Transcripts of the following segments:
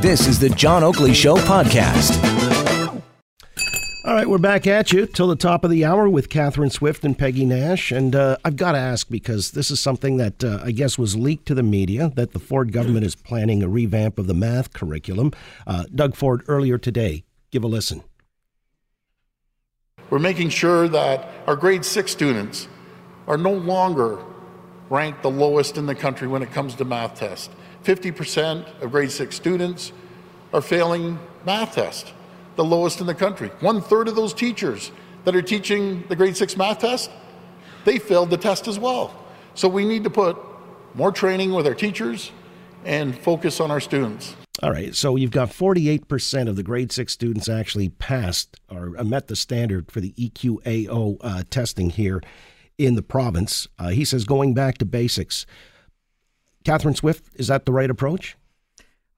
This is the John Oakley Show podcast. All right, we're back at you till the top of the hour with Catherine Swift and Peggy Nash. And uh, I've got to ask because this is something that uh, I guess was leaked to the media that the Ford government is planning a revamp of the math curriculum. Uh, Doug Ford earlier today. Give a listen. We're making sure that our grade six students are no longer ranked the lowest in the country when it comes to math tests. 50% of grade six students are failing math tests the lowest in the country. One third of those teachers that are teaching the grade six math test, they failed the test as well. So we need to put more training with our teachers and focus on our students. All right, so you've got 48% of the grade six students actually passed or met the standard for the EQAO uh, testing here in the province. Uh, he says going back to basics. Catherine Swift, is that the right approach?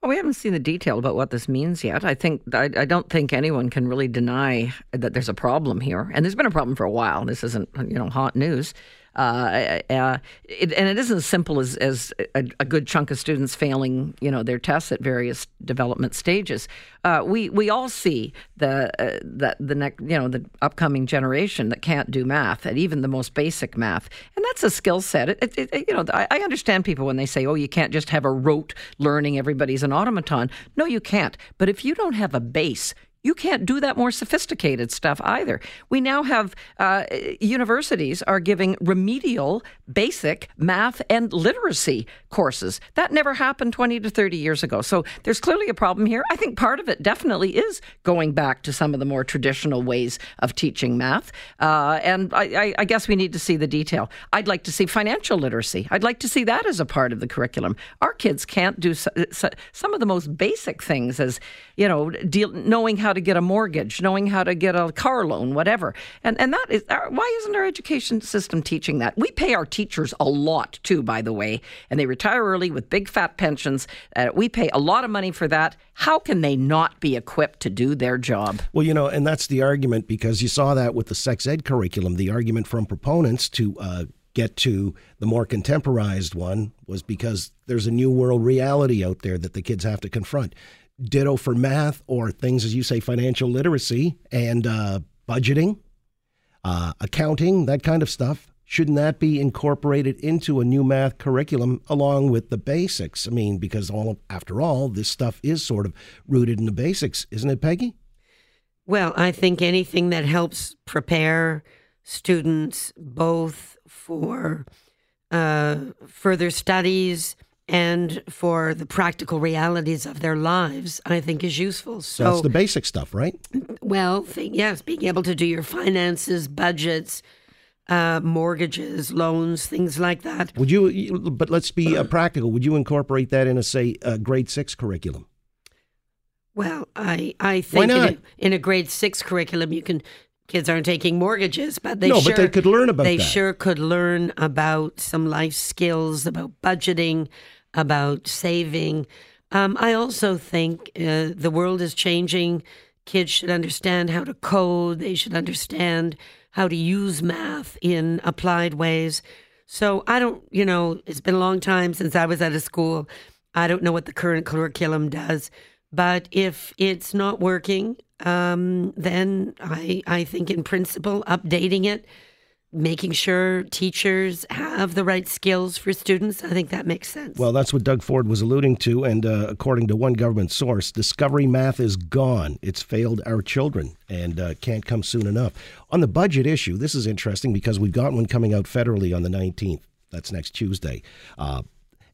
Well, we haven't seen the detail about what this means yet. I think I, I, don't think anyone can really deny that there's a problem here, and there's been a problem for a while. This isn't you know hot news. Uh, uh, it, and it isn't as simple as, as a, a, good chunk of students failing, you know, their tests at various development stages. Uh, we we all see the uh, that the next, you know, the upcoming generation that can't do math and even the most basic math, and that's a skill set. It, it, it, you know, I, I understand people when they say, "Oh, you can't just have a rote learning. Everybody's an automaton." No, you can't. But if you don't have a base, you can't do that more sophisticated stuff either. We now have uh, universities are giving remedial basic math and literacy courses. That never happened 20 to 30 years ago. So there's clearly a problem here. I think part of it definitely is going back to some of the more traditional ways of teaching math. Uh, and I, I, guess we need to see the detail. I'd like to see financial literacy. I'd like to see that as a part of the curriculum. Our kids can't do some of the most basic things as, you know, deal, knowing how to get a mortgage, knowing how to get a car loan, whatever. And, and that is, uh, why isn't our education system teaching that? We pay our teachers a lot too, by the way, and they retire early with big fat pensions. Uh, we pay a lot of money for that. How can they not be equipped to do their job? Well, you know, and that's the argument because you saw that with the sex ed curriculum. The argument from proponents to uh, get to the more contemporized one was because there's a new world reality out there that the kids have to confront. Ditto for math or things, as you say, financial literacy and uh, budgeting, uh, accounting, that kind of stuff. Shouldn't that be incorporated into a new math curriculum along with the basics? I mean, because all after all, this stuff is sort of rooted in the basics, isn't it, Peggy? Well, I think anything that helps prepare students both for uh, further studies and for the practical realities of their lives, I think is useful. So that's the basic stuff, right? Well, yes, being able to do your finances, budgets, uh, mortgages, loans, things like that. Would you? But let's be uh, practical. Would you incorporate that in a say a grade six curriculum? Well, I I think in a, in a, grade six curriculum you can. Kids aren't taking mortgages, but they no, sure, but they could learn about. They that. sure could learn about some life skills, about budgeting, about saving. Um, I also think uh, the world is changing. Kids should understand how to code. They should understand how to use math in applied ways. So I don't, you know, it's been a long time since I was at a school. I don't know what the current curriculum does, but if it's not working, um, then I I think in principle updating it making sure teachers have the right skills for students. I think that makes sense. Well, that's what Doug Ford was alluding to. And uh, according to one government source, Discovery Math is gone. It's failed our children and uh, can't come soon enough. On the budget issue, this is interesting because we've got one coming out federally on the 19th. That's next Tuesday. Uh,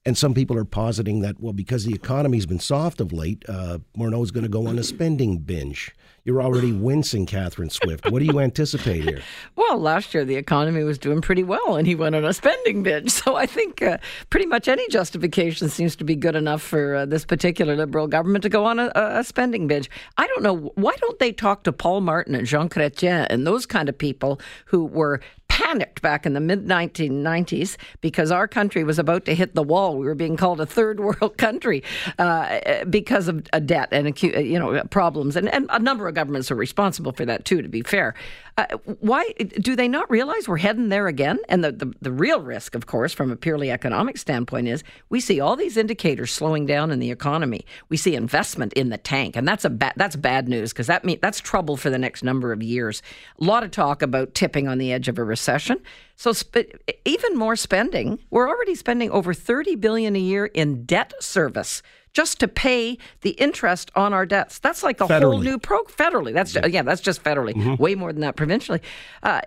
and some people are positing that, well, because the economy's been soft of late, uh, Morneau's going to go on a spending binge. You're already wincing, Catherine Swift. What do you anticipate here? Well, last year the economy was doing pretty well, and he went on a spending binge. So I think uh, pretty much any justification seems to be good enough for uh, this particular Liberal government to go on a, a, spending binge. I don't know. Why don't they talk to Paul Martin and Jean Chrétien and those kind of people who were panicked back in the mid 1990s because our country was about to hit the wall. We were being called a third world country uh, uh, because of a debt and uh, you know problems, and, and a number of governments are responsible for that too. To be fair, Uh, why do they not realize we're heading there again? And the, the, the real risk, of course, from a purely economic standpoint, is we see all these indicators slowing down in the economy. We see investment in the tank, and that's a ba- that's bad news because that mean that's trouble for the next number of years. A lot of talk about tipping on the edge of a recession. So sp- even more spending. We're already spending over 30 billion a year in debt service just to pay the interest on our debts. That's like a federally. whole new pro federally. That's yeah, that's just federally. Mm-hmm. Way more than that provincially. Uh,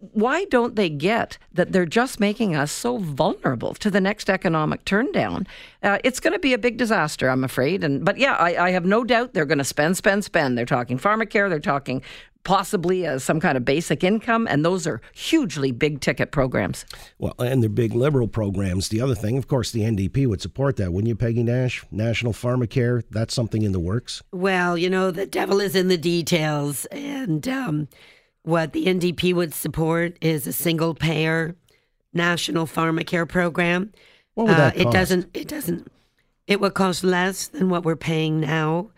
why don't they get that they're just making us so vulnerable to the next economic turndown? Uh, it's going to be a big disaster, I'm afraid. And but yeah, I, I have no doubt they're going to spend, spend, spend. They're talking pharmacare. They're talking possibly as some kind of basic income, and those are hugely big ticket programs. Well, and they're big liberal programs. The other thing, of course, the NDP would support that, wouldn't you, Peggy Nash? National Pharmacare, that's something in the works. Well, you know, the devil is in the details, and um, what the NDP would support is a single payer national pharmacare program. What would that uh, It doesn't. It doesn't. It would cost less than what we're paying now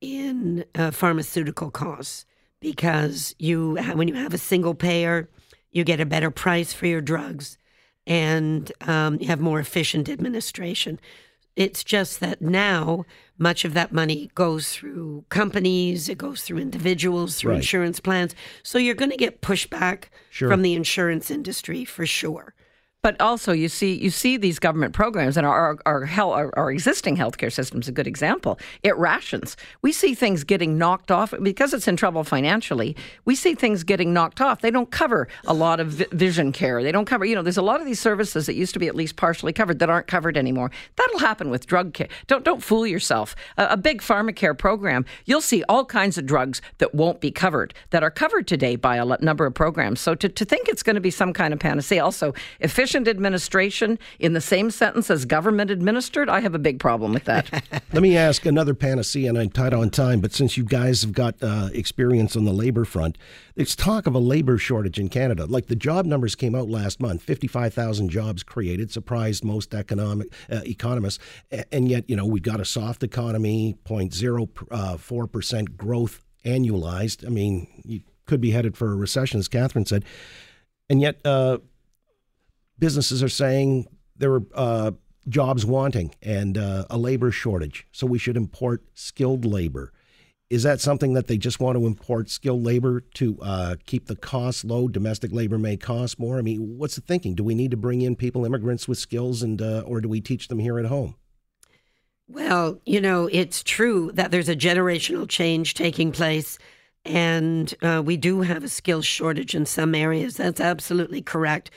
in uh, pharmaceutical costs because you when you have a single payer, you get a better price for your drugs, and um, you have more efficient administration. It's just that now much of that money goes through companies, it goes through individuals, through Right. insurance plans. So you're going to get pushback Sure. from the insurance industry for sure. But also, you see, you see these government programs, and our our our, our, existing healthcare system is a good example. It rations. We see things getting knocked off because it's in trouble financially. We see things getting knocked off. They don't cover a lot of vi- vision care. They don't cover. You know, there's a lot of these services that used to be at least partially covered that aren't covered anymore. That'll happen with drug care. Don't don't fool yourself. A, a big pharmacare program, you'll see all kinds of drugs that won't be covered that are covered today by a number of programs. So to, to think it's going to be some kind of panacea, also efficient administration in the same sentence as government administered, I have a big problem with that. Let me ask another panacea, and I'm tight on time, but since you guys have got uh, experience on the labor front, there's talk of a labor shortage in Canada. Like the job numbers came out last month 55,000 jobs created, surprised most economic uh, economists. And yet, you know, we've got a soft economy, 0.04% growth annualized. I mean, you could be headed for a recession, as Catherine said. And yet, uh, businesses are saying there are uh, jobs wanting and uh, a labor shortage, so we should import skilled labor. Is that something that they just want to import skilled labor to uh, keep the costs low? Domestic labor may cost more. I mean, what's the thinking? Do we need to bring in people, immigrants with skills, and uh, or do we teach them here at home? Well, you know, it's true that there's a generational change taking place, and uh, we do have a skills shortage in some areas. That's absolutely correct.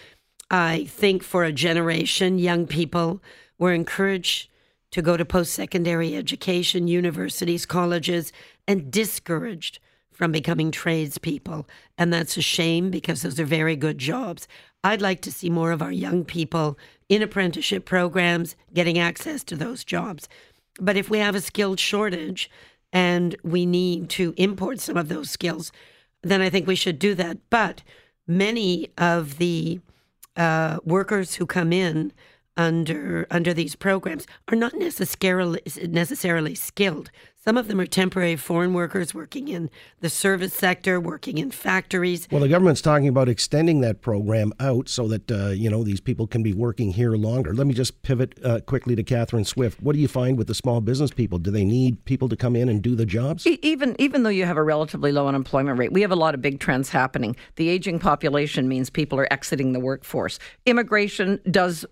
I think for a generation, young people were encouraged to go to post secondary education, universities, colleges, and discouraged from becoming tradespeople. And that's a shame because those are very good jobs. I'd like to see more of our young people in apprenticeship programs getting access to those jobs. But if we have a skilled shortage and we need to import some of those skills, then I think we should do that. But many of the uh, workers who come in under under these programs are not necessarily necessarily skilled. Some of them are temporary foreign workers working in the service sector, working in factories. Well, the government's talking about extending that program out so that uh, you know these people can be working here longer. Let me just pivot uh, quickly to Catherine Swift. What do you find with the small business people? Do they need people to come in and do the jobs? E- even even though you have a relatively low unemployment rate, we have a lot of big trends happening. The aging population means people are exiting the workforce. Immigration does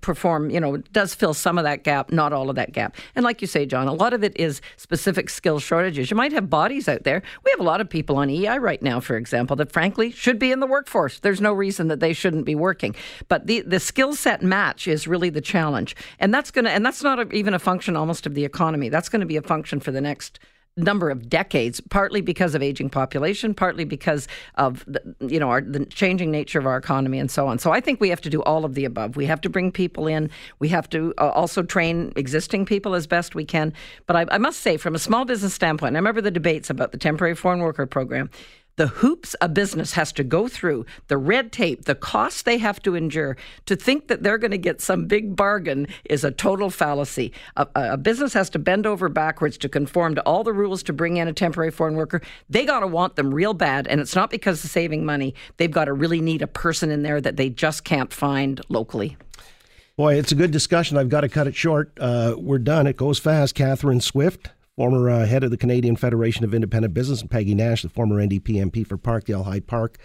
perform, you know, does fill some of that gap, not all of that gap. And like you say, John, a lot of it is specific skill shortages. You might have bodies out there. We have a lot of people on EI right now, for example, that frankly should be in the workforce. There's no reason that they shouldn't be working. But the the skill set match is really the challenge, and that's gonna and that's not a, even a function almost of the economy. That's going to be a function for the next number of decades, partly because of aging population, partly because of the, you know our, the changing nature of our economy and so on. So I think we have to do all of the above. We have to bring people in. We have to uh, also train existing people as best we can. But I, I must say, from a small business standpoint, I remember the debates about the temporary foreign worker program. The hoops a business has to go through, the red tape, the costs they have to endure, to think that they're going to get some big bargain is a total fallacy. A, a, business has to bend over backwards to conform to all the rules to bring in a temporary foreign worker. They got to want them real bad, and it's not because of saving money. They've got to really need a person in there that they just can't find locally. Boy, it's a good discussion. I've got to cut it short. Uh, we're done. It goes fast. Catherine Swift, former uh, head of the Canadian Federation of Independent Business, and Peggy Nash, the former NDP MP for Parkdale High Park.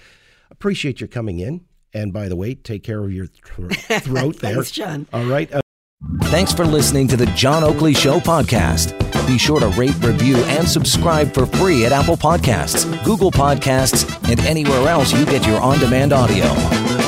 Appreciate your coming in. And by the way, take care of your th- throat there. Thanks, John. All right. Uh- Thanks for listening to the John Oakley Show podcast. Be sure to rate, review, and subscribe for free at Apple Podcasts, Google Podcasts, and anywhere else you get your on demand audio.